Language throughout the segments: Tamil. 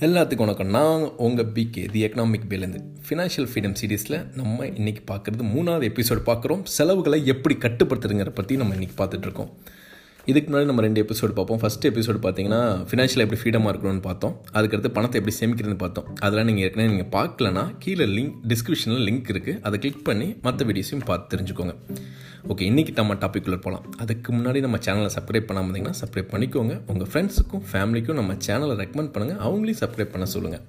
எல்லாத்துக்கும் வணக்கம். நான் உங்கள் பிகே தி எக்கனாமிக் பேலேருந்து ஃபினான்ஷியல் ஃப்ரீடம் சீரீஸில் நம்ம இன்றைக்கி பார்க்குறது மூணாவது எபிசோடு பார்க்குறோம். செலவுகளை எப்படி கட்டுப்படுத்துறதுங்கிற பற்றி நம்ம இன்றைக்கி பார்த்துட்ருக்கோம் இதுக்கு முன்னாடி நம்ம ரெண்டு எபிசோடு பார்ப்போம். ஃபஸ்ட் எபிசோடு பார்த்தீங்கன்னா ஃபினான்ஷியல் எப்படி ஃப்ரீடமாக இருக்கணும்னு பார்த்தோம். அதுக்கடுத்து பணத்தை எப்படி சேமிக்கிறதுன்னு பார்த்தோம். அதெல்லாம் நீங்கள் ஏற்கனவே நீங்கள் பார்க்கலனா கீழே லிங்க் டிஸ்கிரிப்ஷனில் லிங்க் இருக்குது அதை கிளிக் பண்ணி மற்ற வீடியோஸையும் பார்த்து தெரிஞ்சுக்கோங்க. ஓகே இன்றைக்கி நம்ம டாப்பிக்குள்ளே போகலாம் அதுக்கு முன்னாடி நம்ம சேனலை சப்ஸ்கிரைப் பண்ணாமல் இருந்தீங்கன்னா சப்ஸ்கிரைப் பண்ணிக்கோங்க. உங்கள் ஃப்ரெண்ட்ஸுக்கும் ஃபேமிலிக்கும் நம்ம சேனலை ரெக்கமெண்ட் பண்ணுங்கள் அவங்களையும் சப்ஸ்கிரைப் பண்ண சொல்லுங்கள்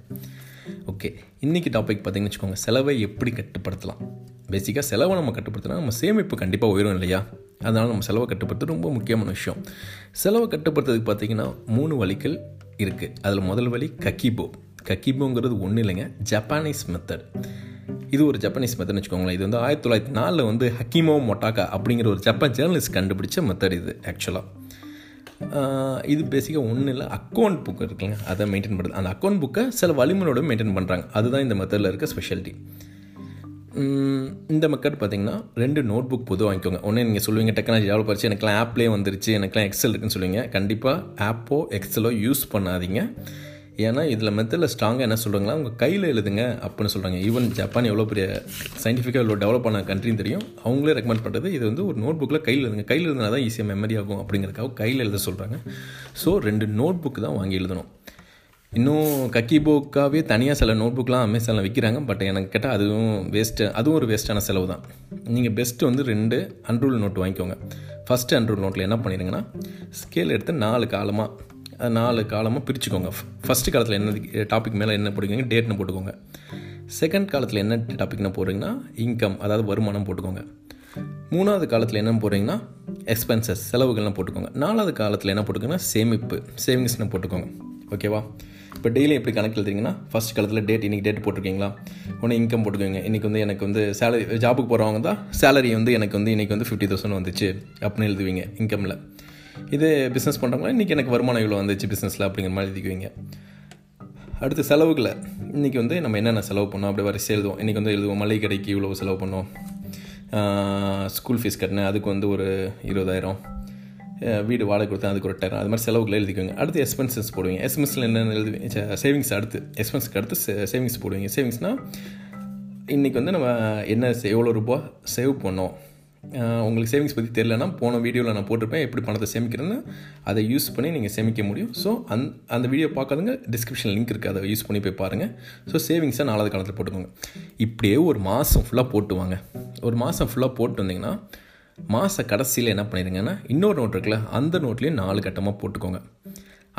ஓகே இன்றைக்கி டாபிக் பார்த்தீங்கன்னு வச்சுக்கோங்க. செலவை எப்படி கட்டுப்படுத்தலாம்? பேசிக்காக செலவை நம்ம கட்டுப்படுத்தினா நம்ம சேமிப்பு கண்டிப்பாக உயரும் இல்லையா? அதனால் நம்ம செலவை கட்டுப்படுத்துறது ரொம்ப முக்கியமான விஷயம். செலவை கட்டுப்படுத்துறதுக்கு பார்த்தீங்கன்னா மூணு வழிகள் இருக்குது அதில் முதல் வழி கக்கிபோ. கக்கிபோங்கிறது ஒன்றும் இல்லைங்க. ஜப்பானீஸ் மெத்தட் இது ஒரு ஜப்பானீஸ் மெத்தட்னு வச்சுக்கோங்களேன். இது வந்து ஆயிரத்தி தொள்ளாயிரத்தி நாலில் வந்து ஹக்கிமோ மொட்டாக்கா அப்படிங்கிற ஒரு ஜப்பான் ஜேர்னலிஸ்ட் கண்டுபிடிச்ச மெத்தட் இது ஆக்சுவலாக இது பேசிக்காக ஒன்றும் இல்லை. அக்கௌண்ட் புக் இருக்குங்க அதை மெயின்டைன் பண்ணுறது அந்த அக்கௌண்ட் புக்கை சில வலிமையோட மெயின்டைன் பண்ணுறாங்க அதுதான் இந்த மெத்தடில் இருக்க ஸ்பெஷாலிட்டி இந்த மெக்கட் பார்த்தீங்கன்னா ரெண்டு நோட் புக் பொது வாங்கிக்கோங்க. ஒன்று நீங்கள் சொல்லுவீங்க டெக்னாலஜி டெவலப் ஆச்சு எனக்குலாம் ஆப்லேயே வந்துருச்சு எனக்குலாம் எக்ஸல் இருக்குன்னு சொல்லுவீங்க. கண்டிப்பாக ஆப்போ எக்ஸலோ யூஸ் பண்ணாதீங்க. ஏன்னா இதில் மெத்தடில் ஸ்ட்ராங்காக என்ன சொல்கிறாங்களா உங்கள் கையில் எழுதுங்க அப்படின்னு சொல்கிறாங்க ஈவன் ஜப்பான் எவ்வளோ பெரிய சயின்டிஃபிக்காக எவ்வளோ டெவலப் பண்ண கண்ட்ரின்னு தெரியும். அவங்களே ரெக்கமெண்ட் பண்ணுறது இது வந்து ஒரு நோட் புக்கில் கையில் எழுதுங்க. கையில் எழுதுனா தான் ஈஸியாக மெமரி ஆகும் அப்படிங்கிறதுக்காக கையில் எழுத சொல்கிறாங்க ஸோ ரெண்டு நோட் புக் தான் வாங்கி எழுதணும். இன்னும் கக்கி புக்காகவே தனியாக சில நோட் புக்லாம் அமேசானில் விற்கிறாங்க பட் எனக்கு கேட்டால் அதுவும் வேஸ்ட்டு அதுவும் ஒரு வேஸ்ட்டான செலவு தான். நீங்கள் பெஸ்ட்டு வந்து ரெண்டு அன்ரூல் நோட் வாங்கிக்கோங்க. ஃபஸ்ட்டு அன்ரூல் நோட்டில் என்ன பண்ணிடுங்கன்னா ஸ்கேல் எடுத்து நாலு காலமாக நாலு காலமாக பிரிச்சுக்கோங்க. ஃபஸ்ட்டு காலத்தில் என்ன டாபிக் மேலே என்ன போட்டுக்கோங்க டேட்னு போட்டுக்கோங்க. செகண்ட் காலத்தில் என்ன டாபிக்னு போடுறீங்கன்னா இன்கம் அதாவது வருமானம் போட்டுக்கோங்க. மூணாவது காலத்தில் என்ன போடுறீங்கன்னா எக்ஸ்பென்சஸ் செலவுகள்லாம் போட்டுக்கோங்க. நாலாவது காலத்தில் என்ன போட்டுக்கோங்கன்னா சேமிப்பு சேவிங்ஸ்னு போட்டுக்கோங்க. ஓகேவா இப்போ டெய்லி எப்படி கணக்கு எழுதுறீங்கன்னா ஃபஸ்ட் காலத்தில் டேட் இன்றைக்கி டேட் போட்டிருக்கீங்களா? ஒன்று இன்கம் போட்டுக்கோங்க. இன்றைக்கி வந்து எனக்கு வந்து சேலரி ஜாபுக்கு போகிறவங்க தான் சேலரி வந்து எனக்கு வந்து இன்றைக்கி வந்து ஃபிஃப்டி தௌசண்ட் வந்துச்சு அப்படின்னு எழுதுவீங்க இன்கமில் இது பிஸ்னஸ் பண்ணுறவங்களா இன்றைக்கி எனக்கு வருமானம் இவ்வளோ வந்துச்சு பிஸ்னஸில் அப்படிங்கிற மாதிரி எழுதிக்குவீங்க. அடுத்து செலவுகளை. இன்றைக்கி வந்து நம்ம என்னென்ன செலவு பண்ணோம்? அப்படி வரிசை எழுதுவோம். இன்றைக்கி வந்து எழுதுவோம் மளிகை கடைக்கு இவ்வளோ செலவு பண்ணோம். ஸ்கூல் ஃபீஸ் கட்டினேன். அதுக்கு வந்து ஒரு இருபதாயிரம். வீடு வாடகை கொடுத்தேன். அதுக்கு ஒரு டேரம் அது மாதிரி செலவுகளை எழுதிக்கோங்க அடுத்து எக்ஸ்பென்சஸ் போடுவீங்க. எக்ஸ்பென்ஸில் என்னென்ன எழுதுவீங்க? சேவிங்ஸ் அடுத்து. எக்ஸ்பென்ஸ்க்கு அடுத்து சேவிங்ஸ் போடுவீங்க. சேவிங்ஸ்னால் இன்றைக்கி வந்து நம்ம என்ன எவ்வளோ ரூபா சேவ் பண்ணோம்? உங்களுக்கு சேவிங்ஸ் பற்றி தெரியலனா போன வீடியோவில் நான் போட்டிருப்பேன். எப்படி பணத்தை சேமிக்கிறேன்னு அதை யூஸ் பண்ணி நீங்கள் சேமிக்க முடியும். ஸோ அந் அந்த வீடியோ பார்க்காதுங்க. டிஸ்கிரிப்ஷன் லிங்க் இருக்குது அதை யூஸ் பண்ணி போய் பாருங்கள் ஸோ சேவிங்ஸை நாலாவது காலத்தில் போட்டுக்கோங்க. இப்படியே ஒரு மாதம் ஃபுல்லாக போட்டுவாங்க. ஒரு மாதம் ஃபுல்லாக போட்டு வந்தீங்கன்னா மாத கடைசியில் என்ன பண்ணிடுங்கன்னா இன்னொரு நோட் இருக்குல்ல அந்த நோட்லேயும் நாலு கட்டமாக போட்டுக்கோங்க.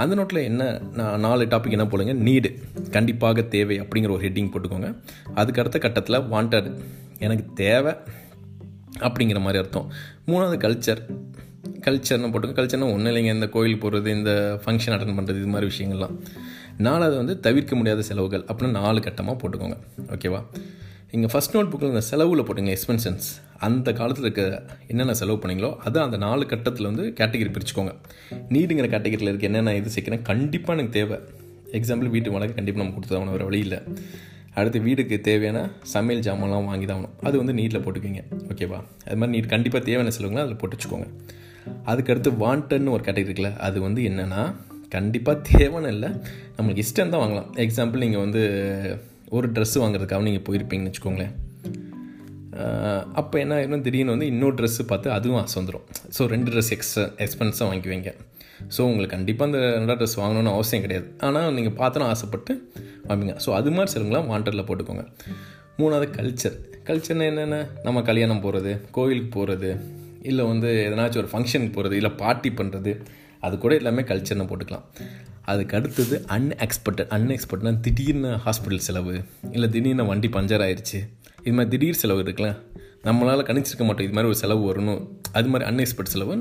அந்த நோட்டில் என்ன நான் நாலு டாபிக் என்ன போடுங்க? நீடு கண்டிப்பாக தேவை அப்படிங்கிற ஒரு ஹெட்டிங் போட்டுக்கோங்க. அதுக்கு அடுத்த கட்டத்தில் வாண்டட் எனக்கு தேவை. அப்படிங்கிற மாதிரி அர்த்தம். மூணாவது கல்ச்சர் கல்ச்சர்னு போட்டுங்க கல்ச்சர்னா ஒன்றும் இல்லைங்க. இந்த கோயில் போகிறது இந்த ஃபங்க்ஷன் அட்டன் பண்ணுறது இது மாதிரி விஷயங்கள்லாம். நாலாவது வந்து தவிர்க்க முடியாத செலவுகள் அப்படின்னு நாலு கட்டமாக போட்டுக்கோங்க. ஓகேவா இங்கே ஃபஸ்ட் நோட் புக்கில் இந்த செலவில் போட்டுங்க எக்ஸ்பென்சன்ஸ் அந்த காலத்தில் இருக்க என்னென்ன செலவு பண்ணீங்களோ அதை அந்த நாலு கட்டத்தில் வந்து கேட்டகரி பிரிச்சுக்கோங்க. நீடுங்கிற கேட்டகரியில் இருக்க என்னென்ன இது சேர்க்கிறேன் கண்டிப்பாக எனக்கு தேவை. எக்ஸாம்பிள் வீட்டு வாடகை கண்டிப்பாக நம்ம கொடுத்து வேறு வழி இல்லை. அடுத்து வீடுக்கு தேவையான சமையல் ஜாமான்லாம் வாங்கி தான் அது வந்து நீட்டில் போட்டுக்குவீங்க. ஓகேவா அது மாதிரி நீட் கண்டிப்பாக தேவையான செலவுங்களா அதில் போட்டு வச்சுக்கோங்க அதுக்கடுத்து வாண்டட்னு ஒரு கேட்டகரி இருக்குல்ல அது வந்து என்னென்னா கண்டிப்பாக தேவைன்னு இல்லை நம்மளுக்கு இஷ்டம் தான் வாங்கலாம். எக்ஸாம்பிள் நீங்கள் வந்து ஒரு ட்ரெஸ்ஸு வாங்குறதுக்காக நீங்கள் போயிருப்பீங்கன்னு வச்சுக்கோங்களேன். அப்போ என்ன ஆயிரும்? திடீர்னு வந்து இன்னொரு ட்ரெஸ்ஸு பார்த்து அதுவும் ஆசை வந்துடும் ஸோ ரெண்டு ட்ரெஸ் எக்ஸ்ட்ரா எக்ஸ்பென்ஸாக வாங்கிக்குவீங்க. ஸோ உங்களுக்கு கண்டிப்பாக அந்த ரெண்டாவது ட்ரெஸ் வாங்கணும்னு அவசியம் கிடையாது. ஆனால் நீங்கள் பார்த்தோன்னா ஆசைப்பட்டு வாங்குங்க. ஸோ அது மாதிரி சிலங்களாம் வாண்டரில் போட்டுக்கோங்க. மூணாவது கல்ச்சர் கல்ச்சர்னா என்னென்ன? நம்ம கல்யாணம் போகிறது கோயிலுக்கு போகிறது இல்லை வந்து எதனாச்சும் ஒரு ஃபங்க்ஷனுக்கு போகிறது இல்லை பார்ட்டி பண்ணுறது அது கூட எல்லாமே கல்ச்சர்னு போட்டுக்கலாம். அதுக்கு அடுத்தது அன்எக்ஸ்பெக்டட் அன்எக்ஸ்பெக்டட்னா திடீர்னு ஹாஸ்பிட்டல் செலவு இல்லை திடீர்னு வண்டி பஞ்சர் ஆயிடுச்சு இது மாதிரி திடீர் செலவு இருக்குல்ல? நம்மளால் கணிச்சிருக்க மாட்டோம். இது மாதிரி ஒரு செலவு வரணும். அது மாதிரி அன்எக்ஸ்பெக்ட் செலவு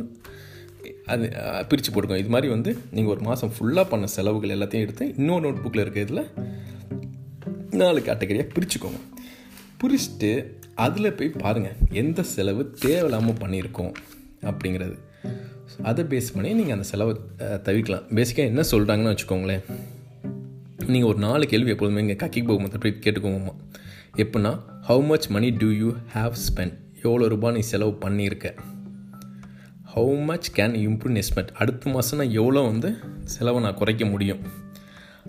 அது பிரித்து போட்டுக்கோங்க இது மாதிரி வந்து நீங்கள் ஒரு மாதம் ஃபுல்லாக பண்ண செலவுகள் எல்லாத்தையும் எடுத்து இன்னொரு நோட் புக்கில் இருக்க இதில் நாலு கேட்டகரியாக பிரிச்சுக்கோங்க. பிரிச்சுட்டு அதில் போய் பாருங்கள் எந்த செலவு தேவையில்லாமல் பண்ணியிருக்கோம் அப்படிங்கிறது. அதை பேஸ் பண்ணி நீங்கள் அந்த செலவை தவிர்க்கலாம். பேசிக்காக என்ன சொல்கிறாங்கன்னு வச்சுக்கோங்களேன். நீங்கள் ஒரு நாலு கேள்வி எப்போதுமே இங்கே கக்கிக்கு போகும்போது போய் கேட்டுக்கோங்கம்மா எப்படின்னா how much money do you have spend எவ்வளோ ரூபாய் நீ செலவு பண்ணியிருக்க? How much can improve assessment அடுத்த மாதம் நான் எவ்வளோ வந்து செலவை நான் குறைக்க முடியும்?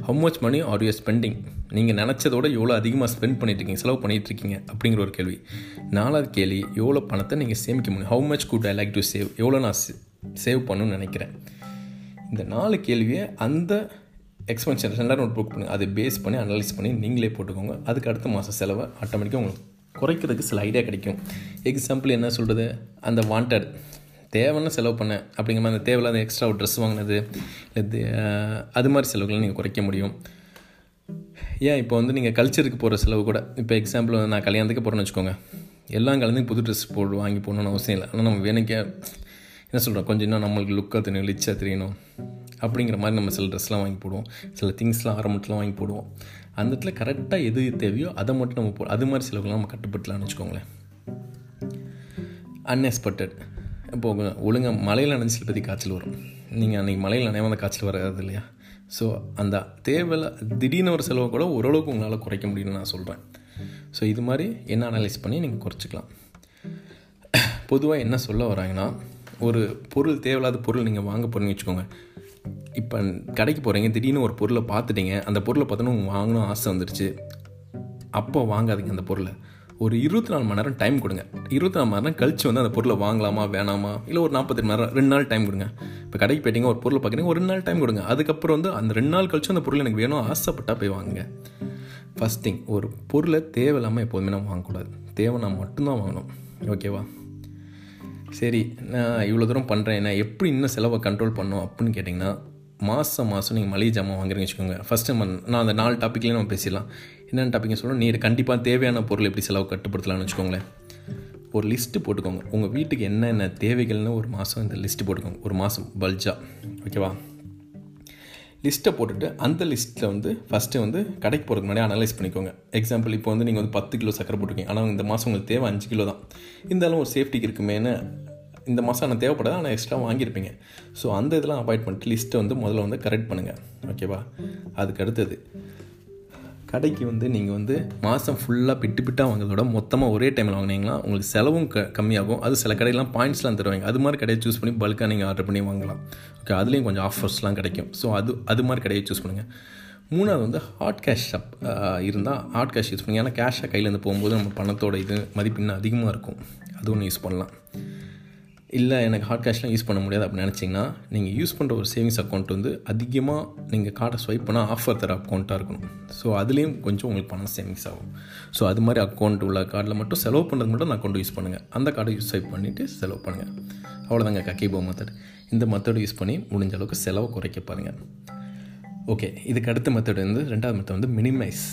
How much money are you spending நீங்கள் நினச்சதோட எவ்வளோ அதிகமாக ஸ்பெண்ட் பண்ணிட்டுருக்கீங்க செலவு பண்ணிகிட்ருக்கீங்க அப்படிங்கிற ஒரு கேள்வி. நாலாவது கேள்வி எவ்வளோ பணத்தை நீங்கள் சேமிக்க முடியும்? How much good I like to save எவ்வளோ நான் சேவ் பண்ணணும்னு நினைக்கிறேன். இந்த நாலு கேள்வியை அந்த எக்ஸ்பென்ஷன் ரெண்டாயிரம் நோட் புக் பண்ணுங்கள் அதை பேஸ் பண்ணி அனலைஸ் பண்ணி நீங்களே போட்டுக்கோங்க. அதுக்கு அடுத்த மாதம் செலவை ஆட்டோமேட்டிக்காக உங்களுக்கு குறைக்கிறதுக்கு சில ஐடியா கிடைக்கும். எக்ஸாம்பிள் என்ன சொல்கிறது அந்த வாண்டட் தேவைன்னு செலவு பண்ணேன் அப்படிங்கிற மாதிரி அந்த தேவையில்லாத எக்ஸ்ட்ரா ஒரு ட்ரெஸ் வாங்கினது இல்லை அது மாதிரி செலவுகளை நீங்கள் குறைக்க முடியும். ஏன் இப்போ வந்து நீங்கள் கல்ச்சருக்கு போகிற செலவு கூட இப்போ எக்ஸாம்பிள் வந்து நான் கல்யாணத்துக்கு போகிறேன்னு வச்சுக்கோங்க. எல்லாம் கலந்து புது ட்ரெஸ் போடு வாங்கி போடணும்னு அவசியம் இல்லை. ஆனால் நம்ம வேணுக்கே என்ன சொல்கிறோம் கொஞ்சம் இன்னும் நம்மளுக்கு லுக்காக தெரியணும் லிச்சாக தெரியணும். அப்படிங்கிற மாதிரி நம்ம சில ட்ரெஸ்லாம் வாங்கி போடுவோம். சில திங்ஸ்லாம் ஆரம்பத்துலாம் வாங்கி போடுவோம். அந்த இடத்துல கரெக்டாக எது தேவையோ அதை மட்டும் நம்ம போ அது மாதிரி செலவுகள்லாம் நம்ம கட்டுப்பட்டலாம்னு வச்சுக்கோங்களேன். அன்எக்ஸ்பெக்டட் இப்போது ஒழுங்காக மலையில் நினைச்சு பற்றி காய்ச்சல் வரும். நீங்கள் அன்றைக்கி மலையில் நினைவாத காய்ச்சல் வராது இல்லையா? ஸோ அந்த தேவையில்ல திடீர்னு ஒரு செலவை கூட ஓரளவுக்கு உங்களால் குறைக்க முடியும்னு நான் சொல்கிறேன் ஸோ இது மாதிரி என்ன அனலைஸ் பண்ணி நீங்கள் குறைச்சிக்கலாம். பொதுவாக என்ன சொல்ல வராங்கன்னா ஒரு பொருள் தேவையில்லாத பொருள் நீங்கள் வாங்க போகிறீங்கன்னு வச்சுக்கோங்க. இப்போ கடைக்கு போகிறீங்க திடீர்னு ஒரு பொருளை பார்த்துட்டீங்க அந்த பொருளை பார்த்தோன்னா உங்களுக்கு வாங்கணும் ஆசை வந்துடுச்சு அப்போ வாங்காதீங்க அந்த பொருளை. ஒரு இருபத்தி நாலு மணி நேரம் டைம் கொடுங்க. இருபத்தி நாலு மணி நேரம் கழிச்சு வந்து அந்த பொருளை வாங்கலாமா வேணாமா இல்லை ஒரு நாற்பத்தி மணி நேரம் ரெண்டு நாள் டைம் கொடுங்க. இப்போ கடைக்கு போயிட்டீங்க ஒரு பொருளை பார்க்குறீங்க ஒரு ரெண்டு நாள் டைம் கொடுங்க. அதுக்கப்புறம் வந்து அந்த ரெண்டு நாள் கழிச்சு அந்த பொருள் எனக்கு வேணும் ஆசைப்பட்டா போய் வாங்குங்க. ஃபஸ்ட் திங் ஒரு பொருளை தேவையில்லாமல் எப்போதுமே நம்ம வாங்கக்கூடாது. தேவைன்னா மட்டும்தான் வாங்கணும். ஓகேவா சரி நான் இவ்வளோ தூரம் பண்ணுறேன் நான் எப்படி இன்னும் செலவை கண்ட்ரோல் பண்ணோம் அப்படின்னு கேட்டிங்கன்னா மாதம் மாதம் நீங்கள் மளிகை ஜாமான் வாங்குறீங்க வச்சுக்கோங்க. ஃபஸ்ட்டு நம்ம நான் அந்த நாலு டாப்பிக்லேயே நம்ம பேசிடலாம். என்னென்ன டாப்பிங்க சொல்லணும்? நீ கண்டிப்பாக தேவையான பொருள் எப்படி செலவு கட்டுப்படுத்தலாம்னு வச்சுக்கோங்களேன். ஒரு லிஸ்ட்டு போட்டுக்கோங்க. உங்கள் வீட்டுக்கு என்னென்ன தேவைகள்னு ஒரு மாதம் இந்த லிஸ்ட்டு போட்டுக்கோங்க. ஒரு மாதம் பல்ஜா ஓகேவா லிஸ்ட்டை போட்டுட்டு அந்த லிஸ்ட்டில் வந்து ஃபஸ்ட்டு வந்து கடைக்கு போகிறதுக்கு முன்னாடி அனலைஸ் பண்ணிக்கோங்க. எக்ஸாம்பிள் இப்போ வந்து நீங்கள் வந்து பத்து கிலோ சக்கரை போட்டுருக்கீங்க. ஆனால் இந்த மாதம் உங்களுக்கு தேவை அஞ்சு கிலோ தான். இருந்தாலும் ஒரு சேஃப்டிக்கு இருக்குமேனு இந்த மாதம் ஆனால் தேவைப்படாது ஆனால் எக்ஸ்ட்ரா வாங்கியிருப்பீங்க. ஸோ அந்த இதெல்லாம் அவாய்ட் பண்ணிட்டு லிஸ்ட்டை வந்து முதல்ல வந்து கரெக்ட் பண்ணுங்கள் ஓகேவா அதுக்கு அடுத்தது கடைக்கு வந்து நீங்கள் வந்து மாதம் ஃபுல்லாக பிட்டு பிட்டாக வாங்குறதோட மொத்தமாக ஒரே டைமில் வாங்கினீங்கன்னா உங்களுக்கு செலவும் க கம்மியாகும். அது சில கடையெல்லாம் பாயிண்ட்ஸ்லாம் தருவாங்க. அது மாதிரி கடையை சூஸ் பண்ணி பல்காக நீங்கள் ஆர்டர் பண்ணி வாங்கலாம். ஓகே அதுலேயும் கொஞ்சம் ஆஃபர்ஸ்லாம் கிடைக்கும். ஸோ அது அது மாதிரி கடையை சூஸ் பண்ணுங்கள் மூணாவது வந்து ஹாட் கேஷ் ஷாப் இருந்தால் ஹாட் கேஷ் யூஸ் பண்ணுங்க. ஏன்னா கேஷாக கையிலேருந்து போகும்போது நம்ம பணத்தோட இது மதிப்பு இன்னும் அதிகமாக இருக்கும். அது ஒன்று யூஸ் பண்ணலாம். இல்லை எனக்கு ஹார்ட் கேஷ்லாம் யூஸ் பண்ண முடியாது அப்படின்னு நினச்சிங்கன்னா நீங்கள் யூஸ் பண்ணுற ஒரு சேவிங்ஸ் அக்கௌண்ட் வந்து அதிகமாக நீங்கள் கார்டை ஸ்வைப் பண்ணால் ஆஃபர் தர அக்கௌண்ட்டாக இருக்கணும். ஸோ அதுலேயும் கொஞ்சம் உங்களுக்கு பணம் சேவிங்ஸ் ஆகும். ஸோ அது மாதிரி அக்கௌண்ட் உள்ள கார்டில் மட்டும் செலவு பண்ணுறது மட்டும் அந்த அக்கௌண்ட் யூஸ் பண்ணுங்கள் அந்த கார்டை யூஸ் ஸ்வைப் பண்ணிவிட்டு செலவு பண்ணுங்கள் அவ்வளோதாங்க கக்கிபோ மெத்தட் இந்த மெத்தடை யூஸ் பண்ணி முடிஞ்ச அளவுக்கு செலவை குறைக்க பாருங்கள் ஓகே இதுக்கு அடுத்த மெத்தட் வந்து ரெண்டாவது மெத்தட் வந்து மினிமைஸ்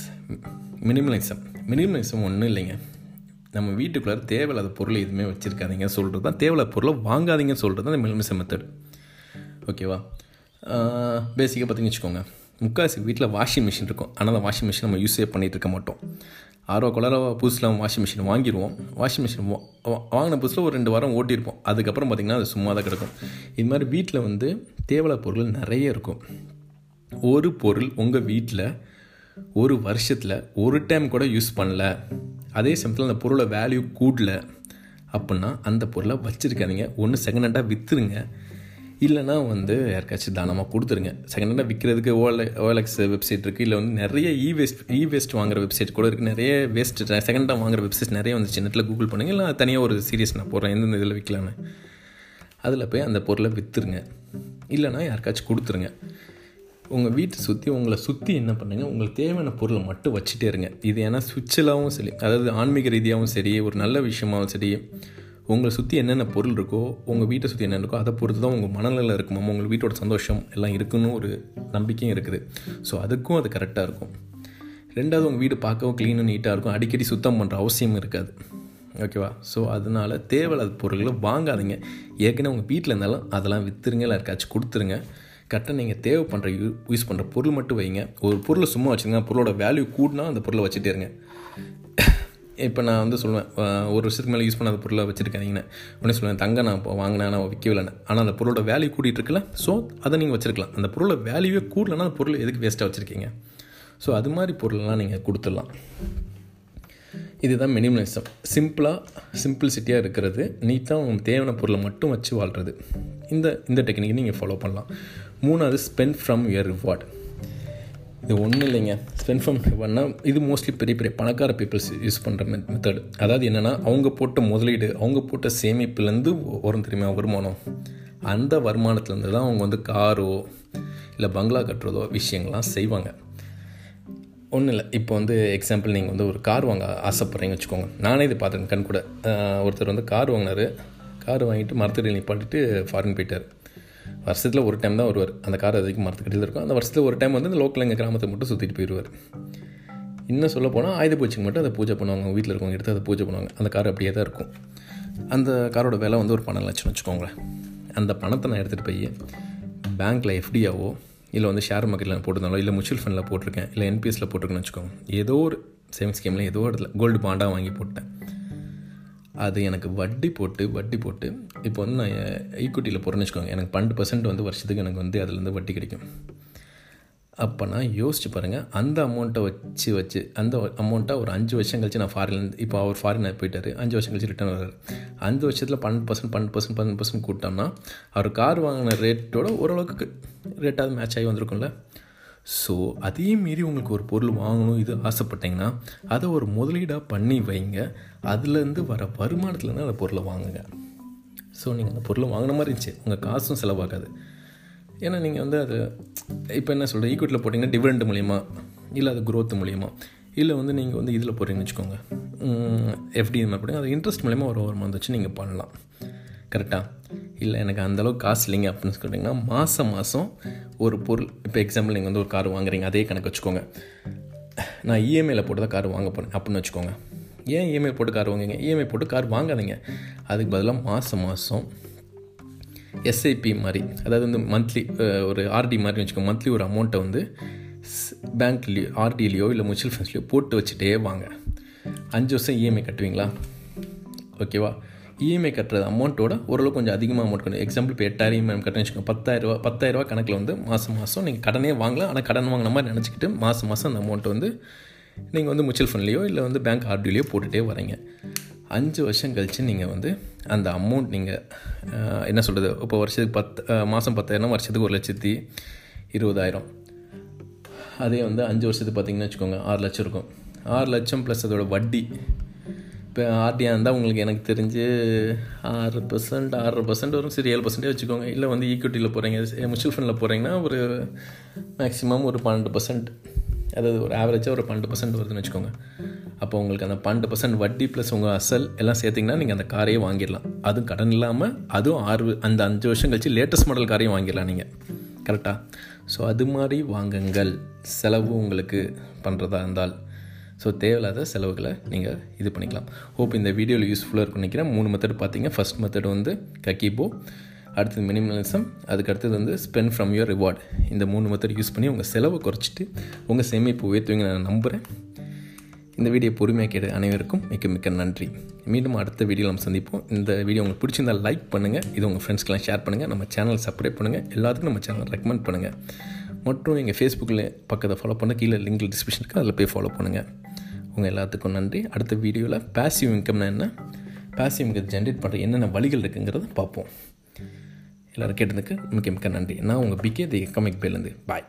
மினிமலைசம் மினிமலைசம் ஒன்றும் இல்லைங்க. நம்ம வீட்டுக்குள்ளே தேவையில்லாத பொருள் எதுவுமே வச்சுருக்காதீங்க. சொல்கிறது தான் தேவையில்லாத பொருளை வாங்காதீங்கன்னு சொல்கிறது தான் மில்மிச மெத்தட் ஓகேவா பேசிக்காக பார்த்தீங்கன்னு வச்சுக்கோங்க. முக்கால்வாசி வீட்டில் வாஷிங் மிஷின் இருக்கும். ஆனால் அந்த வாஷிங் மிஷின் நம்ம யூஸே பண்ணிகிட்டு இருக்க மாட்டோம். ஆர்வ குளர புதுசில் வாஷிங் மிஷின் வாங்கிடுவோம் வாஷிங் மிஷின் வாங்கின புதுசில் ஒரு ரெண்டு வாரம் ஓட்டியிருப்போம். அதுக்கப்புறம் பார்த்திங்கன்னா அது சும்மா தான் கிடக்கும். இது மாதிரி வீட்டில் வந்து தேவையான பொருள் நிறைய இருக்கும். ஒரு பொருள் உங்கள் வீட்டில் ஒரு வருஷத்தில் ஒரு டைம் கூட யூஸ் பண்ணல. அதே சமயத்தில் அந்த பொருளை வேல்யூ கூடல அப்படின்னா அந்த பொருளை வச்சுருக்காதீங்க. ஒன்று செகண்ட் ஹேண்டாக விற்றுருங்க இல்லைனா வந்து யாருக்காச்சும் தானமாக கொடுத்துருங்க. செகண்ட் ஹேண்டாக விற்கிறதுக்கு ஓஎல் ஓஎல்எக்ஸ் வெப்சைட் இருக்குது இல்லை வந்து நிறைய இ வேஸ்ட் இ வேஸ்ட் வாங்குற வெப்சைட் கூட இருக்குது நிறைய வேஸ்ட் செகண்ட் ஹேண்டாக வாங்குற வெப்சைட் நிறைய வந்துச்சு. நெட்டில் கூகுள் பண்ணுங்க. இல்லை தனியாக ஒரு சீரியஸ் நான் போடுறேன். எந்தெந்த இதில் விற்கலான்னு அதில் போய் அந்த பொருளை விற்றுருங்க இல்லைனா யாருக்காச்சும் கொடுத்துருங்க. உங்கள் வீட்டை சுற்றி உங்களை சுற்றி என்ன பண்ணுங்கள் உங்களுக்கு தேவையான பொருளை மட்டும் வச்சுட்டே இருங்க. இது ஏன்னா சுவிட்சலாகவும் சரி அதாவது ஆன்மீக ரீதியாகவும் சரி ஒரு நல்ல விஷயமாகவும் சரி உங்களை சுற்றி என்னென்ன பொருள் இருக்கோ உங்கள் வீட்டை சுற்றி என்ன இருக்கோ அதை பொறுத்து தான் உங்கள் மனநிலையில் இருக்குமா. உங்கள் வீட்டோட சந்தோஷம் எல்லாம் இருக்குன்னு ஒரு நம்பிக்கையும் இருக்குது. ஸோ அதுக்கும் அது கரெக்டாக இருக்கும். ரெண்டாவது உங்கள் வீடு பார்க்கவும் க்ளீனும் நீட்டாக இருக்கும். அடிக்கடி சுத்தம் பண்ணுற அவசியம் இருக்காது. ஓகேவா ஸோ அதனால் தேவையில்லாத பொருள்களை வாங்காதீங்க. ஏற்கனவே உங்கள் வீட்டில் இருந்தாலும் அதெல்லாம் விற்றுருங்க இல்லை யாருக்காச்சும் கொடுத்துருங்க. கரெக்டாக நீங்கள் தேவை பண்ணுற யூ யூஸ் பண்ணுற பொருள் மட்டும் வைங்க. ஒரு பொருளை சும்மா வச்சுருங்க பொருளோட வேல்யூ கூடனா அந்த பொருளை வச்சுட்டே இருங்க. இப்போ நான் வந்து சொல்லுவேன் ஒரு வருஷத்துக்கு மேலே யூஸ் பண்ணாத பொருளை வச்சுருக்காதீங்கன்னு உடனே சொல்லுவேன் தங்க நான் இப்போ வாங்கினேன் நான் விற்கவில்லைன்னு ஆனால் அந்த பொருளோட வேல்யூ கூட்டிகிட்டு இருக்குல்ல ஸோ அதை நீங்கள் வச்சுருக்கலாம். அந்த பொருளோட வேல்யூவே கூடலன்னா அந்த பொருள் எதுக்கு வேஸ்ட்டாக வச்சுருக்கீங்க? ஸோ அது மாதிரி பொருளெல்லாம் நீங்கள் கொடுத்துடலாம். இதுதான் மினிமலிசம் சிம்பிளாக சிம்பிள்சிட்டியாக இருக்கிறது. நீட்டாக உங்களுக்கு தேவையான பொருளை மட்டும் வச்சு வாழ்கிறது இந்த இந்த டெக்னிக்கை நீங்கள் ஃபாலோ பண்ணலாம். மூணாவது ஸ்பெண்ட் ஃப்ரம் யுவர் ரிவார்ட் இது ஒன்றும் இல்லைங்க. ஸ்பெண்ட் ஃப்ரம் ரிவார்ட்னா இது மோஸ்ட்லி பெரிய பெரிய பணக்கார பீப்புள்ஸ் யூஸ் பண்ணுற மெத்தட் அதாவது என்னென்னா அவங்க போட்ட முதலீடு அவங்க போட்ட சேமிப்புலேருந்து வரும் தெரியுமா வருமானம்? அந்த வருமானத்துலேருந்து தான் அவங்க வந்து காரோ இல்லை பங்களா கட்டுறதோ விஷயங்கள்லாம் செய்வாங்க. ஒன்றும் இல்லை. இப்போ வந்து எக்ஸாம்பிள் நீங்கள் வந்து ஒரு கார் வாங்க ஆசைப்பட்றீங்கன்னு வச்சுக்கோங்க. நானே இது பார்த்துருக்கேன் கண் கூட. ஒருத்தர் வந்து கார் வாங்கினார். கார் வாங்கிட்டு மரத்தடியில் நிப்பாட்டிட்டு ஃபாரின் போயிட்டார். வருஷத்தில் ஒரு டைம் தான் வருவார். அந்த கார் அதுக்கு மரத்துக்கடியில் இருக்கும். அந்த வருஷத்தில் ஒரு டைம் வந்து இந்த லோக்கல் எங்கள் கிராமத்தை மட்டும் சுற்றிட்டு போயிடுவார் இன்னும் சொல்ல போனால் ஆயுத பூஜைக்கு மட்டும் அதை பூஜை பண்ணுவாங்க. வீட்டில் இருக்கவங்க எடுத்து அதை பூஜை பண்ணுவாங்க. அந்த கார் அப்படியே தான் இருக்கும். அந்த காரோட விலை வந்து ஒரு பன்னெண்டு லட்சம் வச்சுக்கோங்களேன். அந்த பணத்தை நான் எடுத்துகிட்டு போய் பேங்க்கில் எஃப்டியாவோ இல்லை வந்து ஷேர் மார்க்கெட்டில் போட்டிருந்தாலும் இல்லை மியூச்சுவல் ஃபண்டில் போட்டிருக்கேன் இல்லை என்பிஎஸில் போட்டிருக்கேன்னு வச்சுக்கோங்க ஏதோ ஒரு சேவிங்ஸ் ஸ்கீமில் ஏதோ ஒரு இடத்துல கோல்டு பாண்டாக வாங்கி போட்டேன். அது எனக்கு வட்டி போட்டு வட்டி போட்டு இப்போ வந்து நான் ஈக்குவிட்டியில் போகிறேன்னு வச்சுக்கோங்க எனக்கு பன்னெண்டு பர்சன்ட் வந்து வருஷத்துக்கு எனக்கு வந்து அதுலேருந்து வட்டி கிடைக்கும். அப்போ நான் யோசிச்சு பாருங்கள் அந்த அமௌண்ட்டை வச்சு வச்சு அந்த அமௌண்ட்டை ஒரு அஞ்சு வருஷம் கழிச்சு நான் ஃபாரின்லேருந்து இப்போ அவர் ஃபாரின் போயிட்டார் அஞ்சு வருஷம் கழிச்சு ரிட்டர்ன் வர்றாரு. அஞ்சு வருஷத்தில் பன்னெண்டு பர்சன்ட் பன்னெண்டு பர்சன்ட் பன்னெண்டு பர்சன்ட் கூட்டோம்னா அவர் கார் வாங்கின ரேட்டோட ஓரளவுக்கு ரேட்டாவது மேட்ச் ஆகி வந்திருக்கும்ல. ஸோ அதையும் மீறி உங்களுக்கு ஒரு பொருள் வாங்கணும் இது ஆசைப்பட்டீங்கன்னா அதை ஒரு முதலீடாக பண்ணி வைங்க. அதுலேருந்து வர வருமானத்துலேருந்து அந்த பொருளை வாங்குங்க. ஸோ நீங்கள் அந்த பொருளை வாங்கின மாதிரி இருந்துச்சு. உங்கள் காசும் செலவாகாது. ஏன்னா நீங்கள் வந்து அது இப்போ என்ன சொல்கிறேன் ஈக்குவிட்டியில் போட்டிங்கன்னா டிவிடெண்ட் மூலியமா இல்லை அது க்ரோத் மூலியமாக இல்லை வந்து நீங்கள் வந்து இதில் போடுறீங்கன்னு வச்சுக்கோங்க. எஃப்டி இந்த மாதிரி போடுங்க அது இன்ட்ரெஸ்ட் மூலியமாக ஒரு ஒரு மந்த் வச்சு நீங்கள் பண்ணலாம் கரெக்டாக இல்லை எனக்கு அந்தளவுக்கு காசு இல்லைங்க அப்படின்னு சொல்லிட்டிங்கன்னா மாதம் மாதம் ஒரு பொருள் இப்போ எக்ஸாம்பிள் நீங்கள் வந்து ஒரு கார் வாங்குறீங்க அதே கணக்கு வச்சுக்கோங்க. நான் இஎம்ஐயில் போட்டு தான் கார் வாங்க போகிறேன் அப்படின்னு வச்சுக்கோங்க. ஏன் இஎம்ஐ போட்டு கார் வாங்குங்க இஎம்ஐ போட்டு கார் வாங்காதீங்க. அதுக்கு பதிலாக மாதம் மாதம் எஸ்ஐபி மாதிரி அதாவது வந்து மந்த்லி ஒரு ஆர்டி மாதிரி வச்சுக்கோங்க மந்த்லி ஒரு அமௌண்ட்டை வந்து பேங்க்லேயோ ஆர்டிலேயோ இல்லை மியூச்சுவல் ஃபண்ட்ஸ்லையோ போட்டு வச்சுட்டே வாங்க. அஞ்சு வருஷம் இஎம்ஐ கட்டுவீங்களா? ஓகேவா இஎம்ஐ கட்டுறது அமௌண்ட்டோட ஓரளவு கொஞ்சம் அதிகமாக அமௌண்ட் கட்டணும் எக்ஸாம்பிள் இப்போ எட்டாயிரம் இஎம்ஐ கட்டணும் வச்சுக்கோங்க பத்தாயிரரூவா பத்தாயிரரூவா கணக்கில் வந்து மாதம் மாதம் நீங்கள் கடனே வாங்கலாம். ஆனால் கடன் வாங்கின மாதிரி நினச்சிக்கிட்டு மாதம் மாதம் அந்த அமௌண்ட்டை வந்து நீங்கள் வந்து மியூச்சுவல் ஃபண்ட்லேயோ இல்லை வந்து பேங்க் ஆர்டிலேயோ போட்டுகிட்டே வரீங்க. அஞ்சு வருஷம் கழித்து நீங்கள் வந்து அந்த அமௌண்ட் நீங்கள் என்ன சொல்கிறது இப்போ வருஷத்துக்கு பத்து மாதம் பத்தாயிரம் வருஷத்துக்கு ஒரு லட்சத்தி இருபதாயிரம். அதே வந்து அஞ்சு வருஷத்துக்கு பார்த்தீங்கன்னா வச்சுக்கோங்க ஆறு லட்சம் இருக்கும். ஆறு லட்சம் ப்ளஸ் அதோட வட்டி. இப்போ ஆர்டியாக இருந்தால் உங்களுக்கு எனக்கு தெரிஞ்சு ஆறு பர்சன்ட் ஆறரை பர்சன்ட் வரும். சரி ஏழு பர்சன்டே வச்சுக்கோங்க. இல்லை வந்து ஈக்விட்டியில் போகிறீங்க மியூச்சுவல் ஃபண்டில் போகிறீங்கன்னா ஒரு மேக்ஸிமம் ஒரு பன்னெண்டு பர்சன்ட் அதாவது ஒரு ஆவரேஜாக ஒரு பன்னெண்டு பர்சன்ட் வருதுன்னு வச்சுக்கோங்க. அப்போ உங்களுக்கு அந்த பன்னெண்டு பர்சன்ட் வட்டி ப்ளஸ் உங்கள் அசல் எல்லாம் சேர்த்திங்கன்னா நீங்கள் அந்த காரையே வாங்கிடலாம். அதுவும் கடன் இல்லாமல் அதுவும் ஆறு அந்த அஞ்சு வருஷம் கழிச்சு லேட்டஸ்ட் மாடல் காரையும் வாங்கிடலாம் நீங்கள் கரெக்டாக ஸோ அது மாதிரி வாங்குங்கள். செலவு உங்களுக்கு பண்ணுறதா இருந்தால். ஸோ தேவையில்லாத செலவுகளை நீங்கள் இது பண்ணிக்கலாம். ஹோப் இந்த வீடியோவில் யூஸ்ஃபுல்லாக இருக்கும் நினைக்கிறேன். மூணு மெத்தட் பார்த்தீங்க ஃபஸ்ட் மெத்தட் வந்து கக்கிபோ அடுத்தது மினிமலிசம் அதுக்கு அடுத்தது வந்து ஸ்பெண்ட் ஃப்ரம் யுவர் ரிவார்டு இந்த மூணு மெத்தட் யூஸ் பண்ணி உங்கள் செலவை குறைச்சிட்டு உங்கள் சேமிப்பு உயர்த்துவீங்க நான் நம்புகிறேன் இந்த வீடியோ பொறுமையாக கேட்டு அனைவருக்கும் மிக்க மிக்க நன்றி. மீண்டும் அடுத்த வீடியோ நம்ம சந்திப்போம். இந்த வீடியோ உங்களுக்கு பிடிச்சிருந்தால் லைக் பண்ணுங்கள் இது உங்கள் ஃப்ரெண்ட்ஸ்க்கெலாம் ஷேர் பண்ணுங்கள் நம்ம சேனல் சப்ஸ்கிரைப் பண்ணுங்கள் எல்லாத்துக்கும் நம்ம சேனல் ரெக்கமெண்ட் பண்ணுங்கள் மற்றும் எங்கள் ஃபேஸ்புக்கில் பக்கத்தை ஃபாலோ பண்ண கீழே லிங்க் டிஸ்கிரிப்ஷன் இருக்குது அதில் போய் ஃபாலோ பண்ணுங்கள் உங்கள் எல்லாத்துக்கும் நன்றி. அடுத்த வீடியோவில் பேசிவ் இன்கம்னா என்ன? பேசிவ் இன்கம் ஜென்ரேட் பண்ணுற என்னென்ன வழிகள் இருக்குங்கிறத பார்ப்போம். எல்லோரும் கேட்டதுக்கு மிக்க மிக்க நன்றி. நான் உங்கள் பிகே தி எக்கமிக் பேலேருந்து பாய்